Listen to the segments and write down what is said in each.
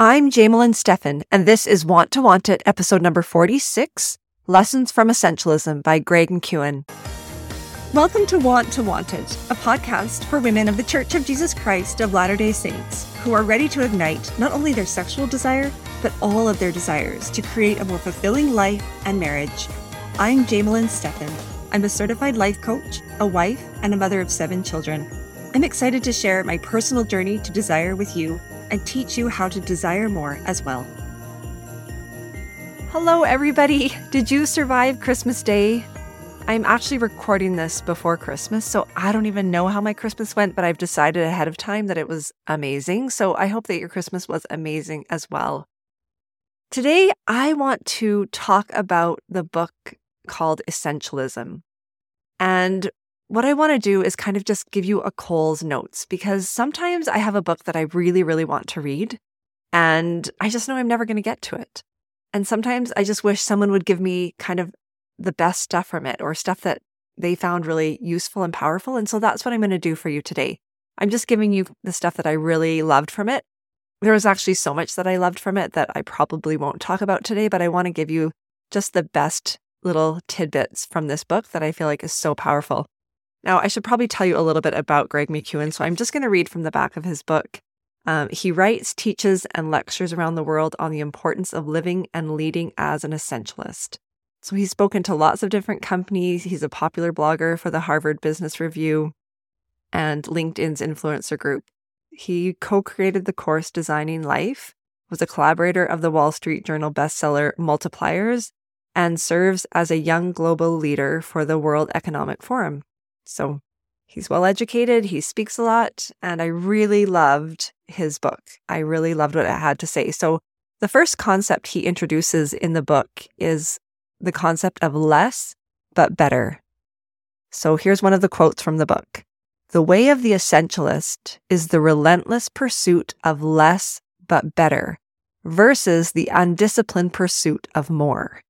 I'm Jamelyn Stephan, and this is Want to Want It, episode number 46 Lessons from Essentialism by Greg McKeown. Welcome to Want to Want It, a podcast for women of the Church of Jesus Christ of Latter day Saints who are ready to ignite not only their sexual desire, but all of their desires to create a more fulfilling life and marriage. I'm Jamelyn Stephan. I'm a certified life coach, a wife, and a mother of seven children. I'm excited to share my personal journey to desire with you and teach you how to desire more as well. Hello, everybody. Did you survive Christmas Day? I'm actually recording this before Christmas, so I don't even know how my Christmas went, but I've decided ahead of time that it was amazing. So I hope that your Christmas was amazing as well. Today, I want to talk about the book called Essentialism. And what I want to do is kind of just give you a Coles notes because sometimes I have a book that I really, really want to read and I just know I'm never going to get to it. And sometimes I just wish someone would give me kind of the best stuff from it or stuff that they found really useful and powerful. And so that's what I'm going to do for you today. I'm just giving you the stuff that I really loved from it. There was actually so much that I loved from it that I probably won't talk about today, but I want to give you just the best little tidbits from this book that I feel like is so powerful. Now, I should probably tell you a little bit about Greg McKeown, so I'm just going to read from the back of his book. Um, he writes, teaches, and lectures around the world on the importance of living and leading as an essentialist. So he's spoken to lots of different companies. He's a popular blogger for the Harvard Business Review and LinkedIn's influencer group. He co created the course Designing Life, was a collaborator of the Wall Street Journal bestseller Multipliers, and serves as a young global leader for the World Economic Forum. So he's well educated, he speaks a lot, and I really loved his book. I really loved what it had to say. So the first concept he introduces in the book is the concept of less but better. So here's one of the quotes from the book. The way of the essentialist is the relentless pursuit of less but better versus the undisciplined pursuit of more.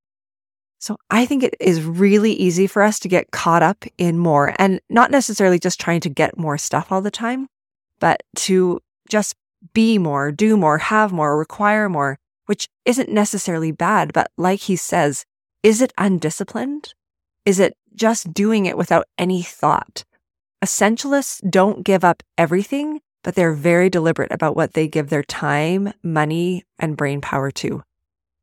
So I think it is really easy for us to get caught up in more and not necessarily just trying to get more stuff all the time, but to just be more, do more, have more, require more, which isn't necessarily bad. But like he says, is it undisciplined? Is it just doing it without any thought? Essentialists don't give up everything, but they're very deliberate about what they give their time, money, and brain power to.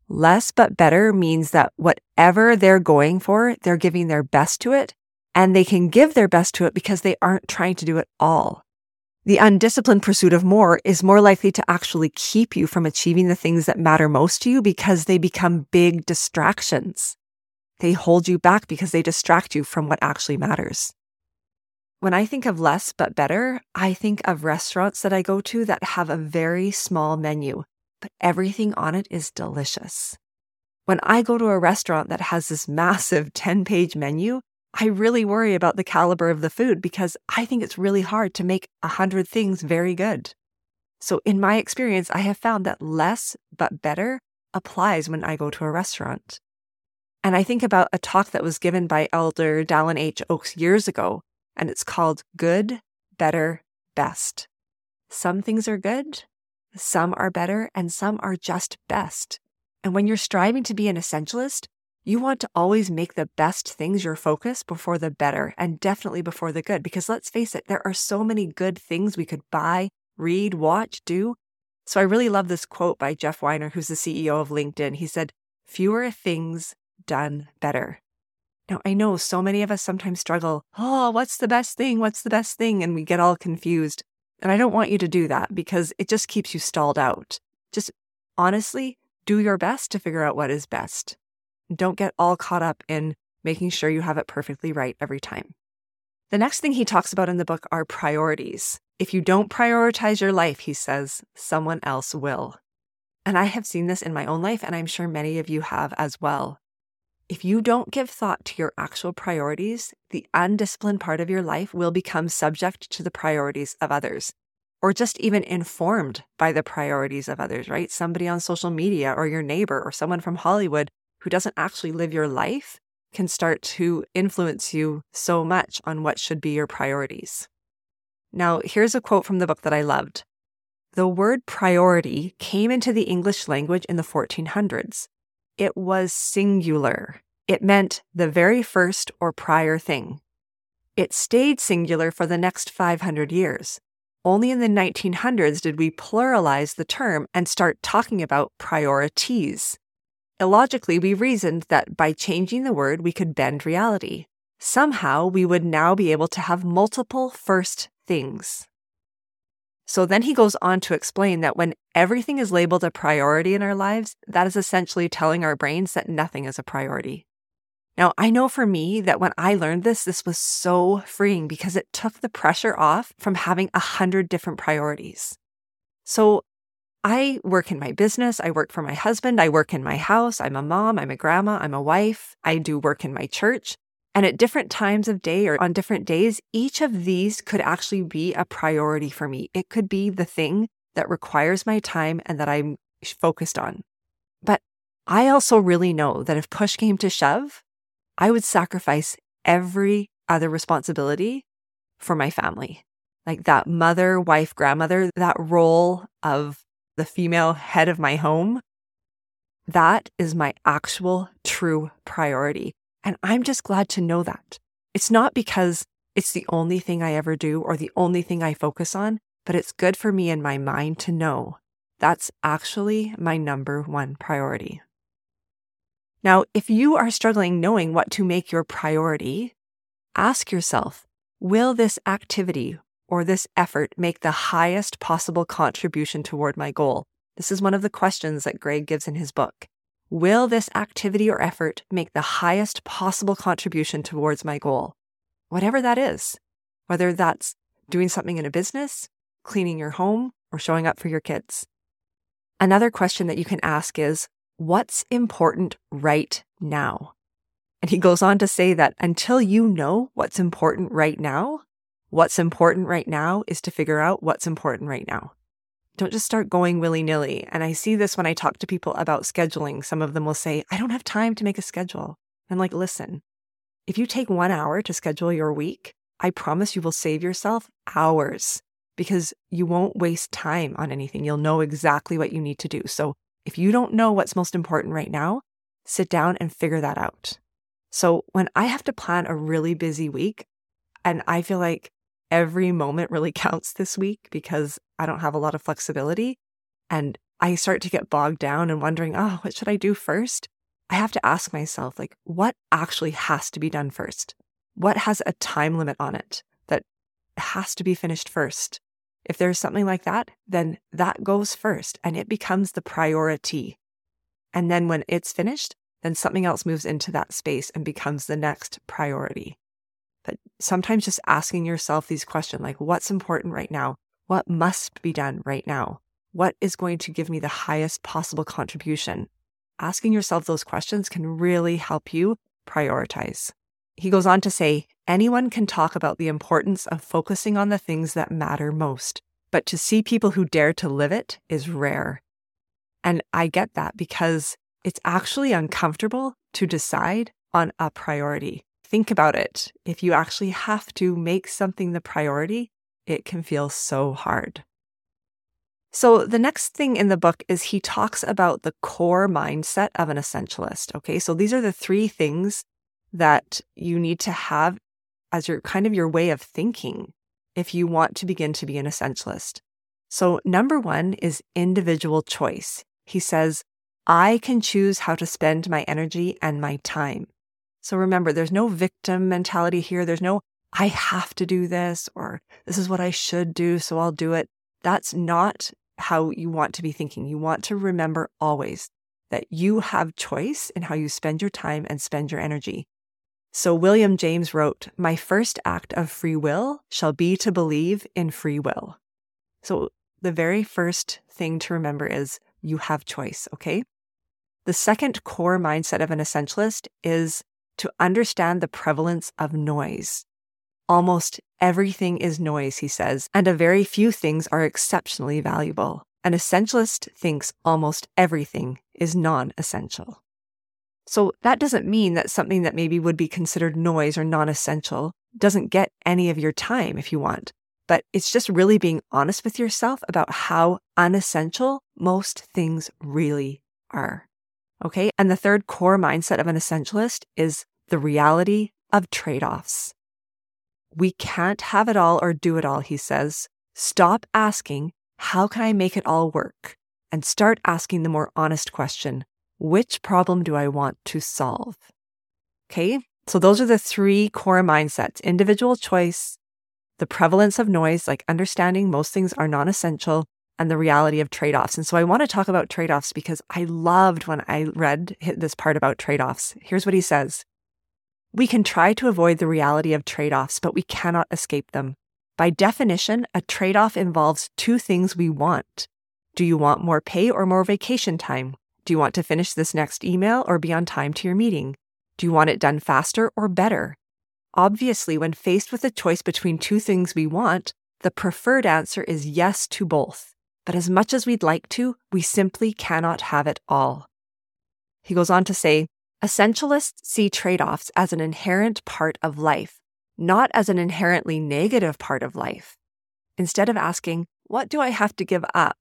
Less but better means that whatever they're going for, they're giving their best to it, and they can give their best to it because they aren't trying to do it all. The undisciplined pursuit of more is more likely to actually keep you from achieving the things that matter most to you because they become big distractions. They hold you back because they distract you from what actually matters. When I think of less but better, I think of restaurants that I go to that have a very small menu but everything on it is delicious. When I go to a restaurant that has this massive 10 page menu, I really worry about the caliber of the food because I think it's really hard to make 100 things very good. So, in my experience, I have found that less but better applies when I go to a restaurant. And I think about a talk that was given by Elder Dallin H. Oaks years ago, and it's called Good, Better, Best. Some things are good, some are better and some are just best. And when you're striving to be an essentialist, you want to always make the best things your focus before the better and definitely before the good. Because let's face it, there are so many good things we could buy, read, watch, do. So I really love this quote by Jeff Weiner, who's the CEO of LinkedIn. He said, Fewer things done better. Now, I know so many of us sometimes struggle. Oh, what's the best thing? What's the best thing? And we get all confused. And I don't want you to do that because it just keeps you stalled out. Just honestly, do your best to figure out what is best. Don't get all caught up in making sure you have it perfectly right every time. The next thing he talks about in the book are priorities. If you don't prioritize your life, he says, someone else will. And I have seen this in my own life, and I'm sure many of you have as well. If you don't give thought to your actual priorities, the undisciplined part of your life will become subject to the priorities of others, or just even informed by the priorities of others, right? Somebody on social media, or your neighbor, or someone from Hollywood who doesn't actually live your life can start to influence you so much on what should be your priorities. Now, here's a quote from the book that I loved the word priority came into the English language in the 1400s. It was singular. It meant the very first or prior thing. It stayed singular for the next 500 years. Only in the 1900s did we pluralize the term and start talking about priorities. Illogically, we reasoned that by changing the word, we could bend reality. Somehow, we would now be able to have multiple first things. So then he goes on to explain that when everything is labeled a priority in our lives, that is essentially telling our brains that nothing is a priority. Now, I know for me that when I learned this, this was so freeing because it took the pressure off from having a hundred different priorities. So I work in my business. I work for my husband. I work in my house. I'm a mom. I'm a grandma. I'm a wife. I do work in my church. And at different times of day or on different days, each of these could actually be a priority for me. It could be the thing that requires my time and that I'm focused on. But I also really know that if push came to shove, I would sacrifice every other responsibility for my family. Like that mother, wife, grandmother, that role of the female head of my home. That is my actual true priority. And I'm just glad to know that. It's not because it's the only thing I ever do or the only thing I focus on, but it's good for me in my mind to know that's actually my number one priority. Now, if you are struggling knowing what to make your priority, ask yourself Will this activity or this effort make the highest possible contribution toward my goal? This is one of the questions that Greg gives in his book. Will this activity or effort make the highest possible contribution towards my goal? Whatever that is, whether that's doing something in a business, cleaning your home, or showing up for your kids. Another question that you can ask is, what's important right now? And he goes on to say that until you know what's important right now, what's important right now is to figure out what's important right now. Don't just start going willy nilly. And I see this when I talk to people about scheduling. Some of them will say, I don't have time to make a schedule. I'm like, listen, if you take one hour to schedule your week, I promise you will save yourself hours because you won't waste time on anything. You'll know exactly what you need to do. So if you don't know what's most important right now, sit down and figure that out. So when I have to plan a really busy week and I feel like every moment really counts this week because I don't have a lot of flexibility. And I start to get bogged down and wondering, oh, what should I do first? I have to ask myself, like, what actually has to be done first? What has a time limit on it that has to be finished first? If there's something like that, then that goes first and it becomes the priority. And then when it's finished, then something else moves into that space and becomes the next priority. But sometimes just asking yourself these questions like, what's important right now? What must be done right now? What is going to give me the highest possible contribution? Asking yourself those questions can really help you prioritize. He goes on to say, anyone can talk about the importance of focusing on the things that matter most, but to see people who dare to live it is rare. And I get that because it's actually uncomfortable to decide on a priority. Think about it. If you actually have to make something the priority, it can feel so hard. So, the next thing in the book is he talks about the core mindset of an essentialist. Okay. So, these are the three things that you need to have as your kind of your way of thinking if you want to begin to be an essentialist. So, number one is individual choice. He says, I can choose how to spend my energy and my time. So remember, there's no victim mentality here. There's no, I have to do this or this is what I should do, so I'll do it. That's not how you want to be thinking. You want to remember always that you have choice in how you spend your time and spend your energy. So William James wrote, My first act of free will shall be to believe in free will. So the very first thing to remember is you have choice, okay? The second core mindset of an essentialist is to understand the prevalence of noise. Almost everything is noise, he says, and a very few things are exceptionally valuable. An essentialist thinks almost everything is non essential. So that doesn't mean that something that maybe would be considered noise or non essential doesn't get any of your time if you want. but it's just really being honest with yourself about how unessential most things really are. Okay. And the third core mindset of an essentialist is the reality of trade offs. We can't have it all or do it all, he says. Stop asking, how can I make it all work? And start asking the more honest question, which problem do I want to solve? Okay. So those are the three core mindsets individual choice, the prevalence of noise, like understanding most things are non essential, and the reality of trade offs. And so I want to talk about trade offs because I loved when I read this part about trade offs. Here's what he says We can try to avoid the reality of trade offs, but we cannot escape them. By definition, a trade off involves two things we want. Do you want more pay or more vacation time? Do you want to finish this next email or be on time to your meeting? Do you want it done faster or better? Obviously, when faced with a choice between two things we want, the preferred answer is yes to both. But as much as we'd like to, we simply cannot have it all. He goes on to say Essentialists see trade offs as an inherent part of life, not as an inherently negative part of life. Instead of asking, What do I have to give up?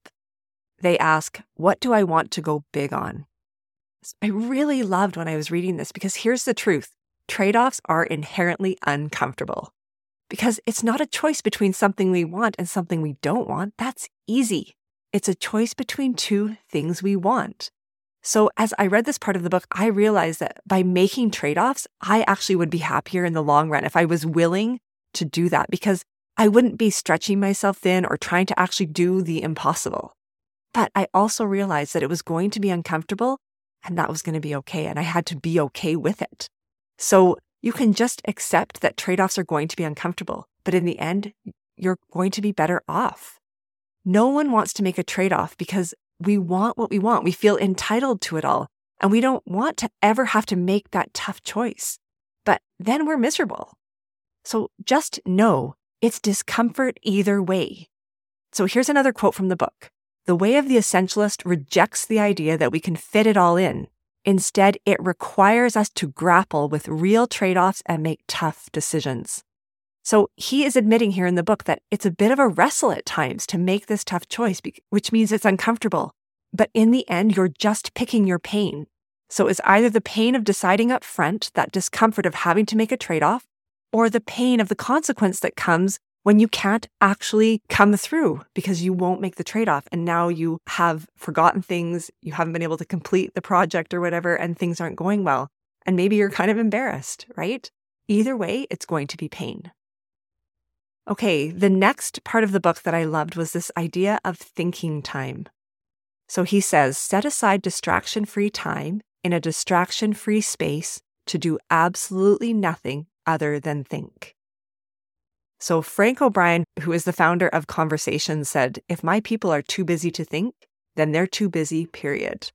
they ask, What do I want to go big on? I really loved when I was reading this because here's the truth trade offs are inherently uncomfortable because it's not a choice between something we want and something we don't want. That's easy. It's a choice between two things we want. So, as I read this part of the book, I realized that by making trade offs, I actually would be happier in the long run if I was willing to do that because I wouldn't be stretching myself thin or trying to actually do the impossible. But I also realized that it was going to be uncomfortable and that was going to be okay. And I had to be okay with it. So you can just accept that trade offs are going to be uncomfortable, but in the end, you're going to be better off. No one wants to make a trade off because we want what we want. We feel entitled to it all, and we don't want to ever have to make that tough choice. But then we're miserable. So just know it's discomfort either way. So here's another quote from the book The way of the essentialist rejects the idea that we can fit it all in Instead, it requires us to grapple with real trade offs and make tough decisions. So he is admitting here in the book that it's a bit of a wrestle at times to make this tough choice, which means it's uncomfortable. But in the end, you're just picking your pain. So it's either the pain of deciding up front, that discomfort of having to make a trade off, or the pain of the consequence that comes when you can't actually come through because you won't make the trade off. And now you have forgotten things, you haven't been able to complete the project or whatever, and things aren't going well. And maybe you're kind of embarrassed, right? Either way, it's going to be pain. Okay, the next part of the book that I loved was this idea of thinking time. So he says set aside distraction free time in a distraction free space to do absolutely nothing other than think. So, Frank O'Brien, who is the founder of Conversation, said, If my people are too busy to think, then they're too busy, period.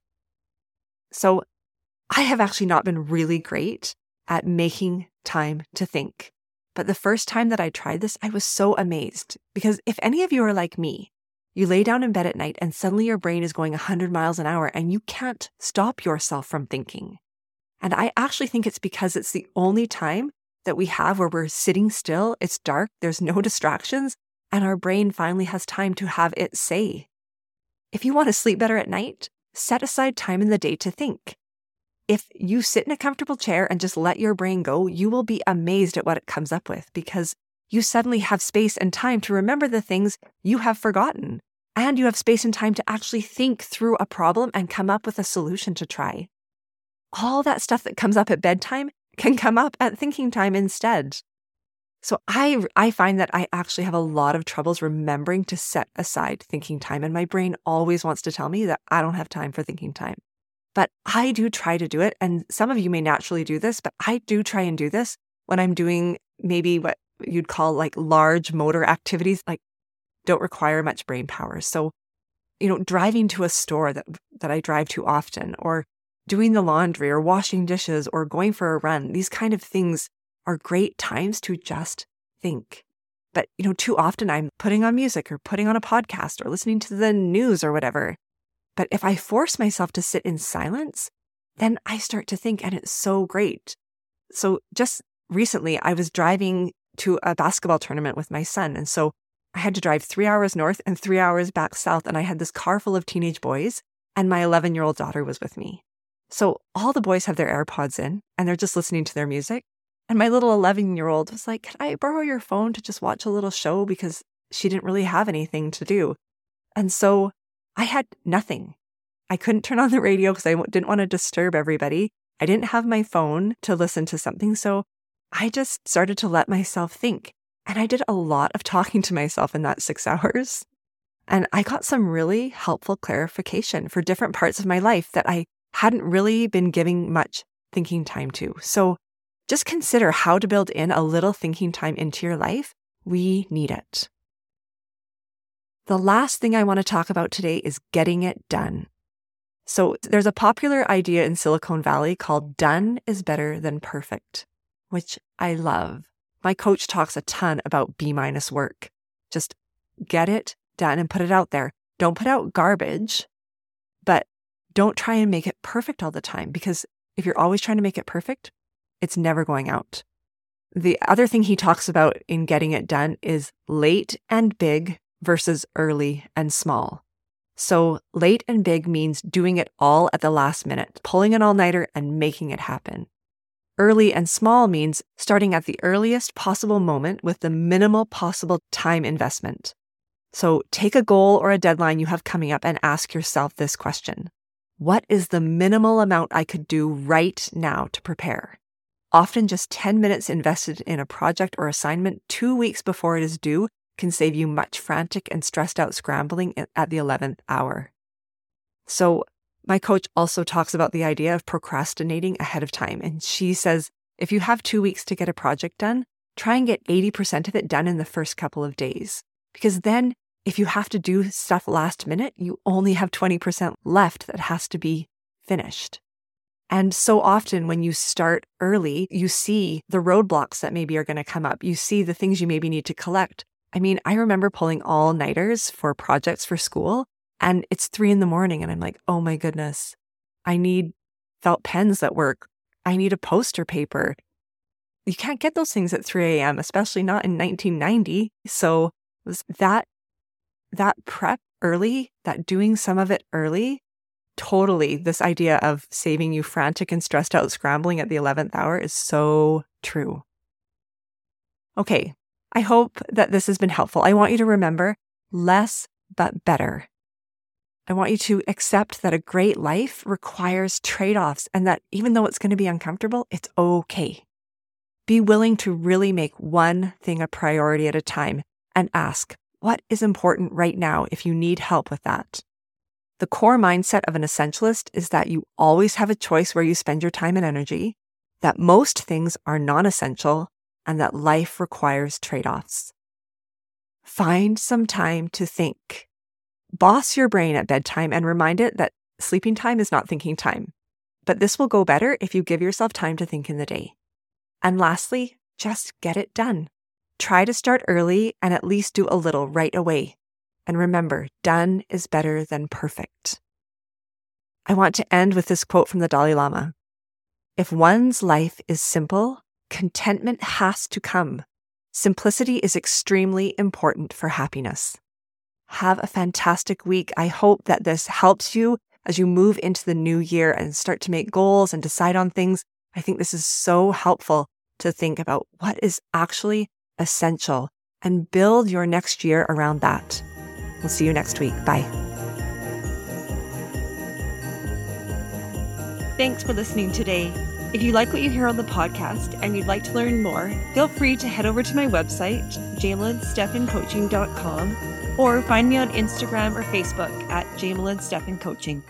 So, I have actually not been really great at making time to think. But the first time that I tried this, I was so amazed because if any of you are like me, you lay down in bed at night and suddenly your brain is going 100 miles an hour and you can't stop yourself from thinking. And I actually think it's because it's the only time that we have where we're sitting still, it's dark, there's no distractions, and our brain finally has time to have it say. If you want to sleep better at night, set aside time in the day to think. If you sit in a comfortable chair and just let your brain go, you will be amazed at what it comes up with because you suddenly have space and time to remember the things you have forgotten. And you have space and time to actually think through a problem and come up with a solution to try. All that stuff that comes up at bedtime can come up at thinking time instead. So I I find that I actually have a lot of troubles remembering to set aside thinking time and my brain always wants to tell me that I don't have time for thinking time. But I do try to do it and some of you may naturally do this, but I do try and do this when I'm doing maybe what you'd call like large motor activities like don't require much brain power. So you know, driving to a store that that I drive to often or doing the laundry or washing dishes or going for a run, these kind of things are great times to just think. But, you know, too often I'm putting on music or putting on a podcast or listening to the news or whatever. But if I force myself to sit in silence, then I start to think, and it's so great. So just recently, I was driving to a basketball tournament with my son. And so I had to drive three hours north and three hours back south, and I had this car full of teenage boys, and my 11 year old daughter was with me. So all the boys have their AirPods in and they're just listening to their music. And my little 11 year old was like, Can I borrow your phone to just watch a little show? Because she didn't really have anything to do. And so I had nothing. I couldn't turn on the radio because I didn't want to disturb everybody. I didn't have my phone to listen to something. So I just started to let myself think. And I did a lot of talking to myself in that six hours. And I got some really helpful clarification for different parts of my life that I hadn't really been giving much thinking time to. So just consider how to build in a little thinking time into your life. We need it. The last thing I want to talk about today is getting it done. So there's a popular idea in Silicon Valley called done is better than perfect, which I love. My coach talks a ton about B minus work. Just get it done and put it out there. Don't put out garbage, but don't try and make it perfect all the time because if you're always trying to make it perfect, it's never going out. The other thing he talks about in getting it done is late and big versus early and small. So, late and big means doing it all at the last minute, pulling an all nighter and making it happen. Early and small means starting at the earliest possible moment with the minimal possible time investment. So, take a goal or a deadline you have coming up and ask yourself this question What is the minimal amount I could do right now to prepare? Often, just 10 minutes invested in a project or assignment two weeks before it is due can save you much frantic and stressed out scrambling at the 11th hour. So, my coach also talks about the idea of procrastinating ahead of time. And she says if you have two weeks to get a project done, try and get 80% of it done in the first couple of days. Because then, if you have to do stuff last minute, you only have 20% left that has to be finished. And so often when you start early, you see the roadblocks that maybe are going to come up. You see the things you maybe need to collect. I mean, I remember pulling all nighters for projects for school, and it's three in the morning, and I'm like, oh my goodness, I need felt pens that work. I need a poster paper. You can't get those things at 3 a.m., especially not in 1990. So was that that prep early, that doing some of it early, totally this idea of saving you frantic and stressed out scrambling at the 11th hour is so true. Okay, I hope that this has been helpful. I want you to remember less but better. I want you to accept that a great life requires trade offs and that even though it's going to be uncomfortable, it's okay. Be willing to really make one thing a priority at a time and ask, what is important right now if you need help with that? The core mindset of an essentialist is that you always have a choice where you spend your time and energy, that most things are non essential, and that life requires trade offs. Find some time to think. Boss your brain at bedtime and remind it that sleeping time is not thinking time. But this will go better if you give yourself time to think in the day. And lastly, just get it done. Try to start early and at least do a little right away. And remember, done is better than perfect. I want to end with this quote from the Dalai Lama If one's life is simple, contentment has to come. Simplicity is extremely important for happiness. Have a fantastic week. I hope that this helps you as you move into the new year and start to make goals and decide on things. I think this is so helpful to think about what is actually essential and build your next year around that. We'll see you next week. Bye. Thanks for listening today. If you like what you hear on the podcast and you'd like to learn more, feel free to head over to my website, jamelynstephancoaching.com, or find me on Instagram or Facebook at Jamelyn Stephan Coaching.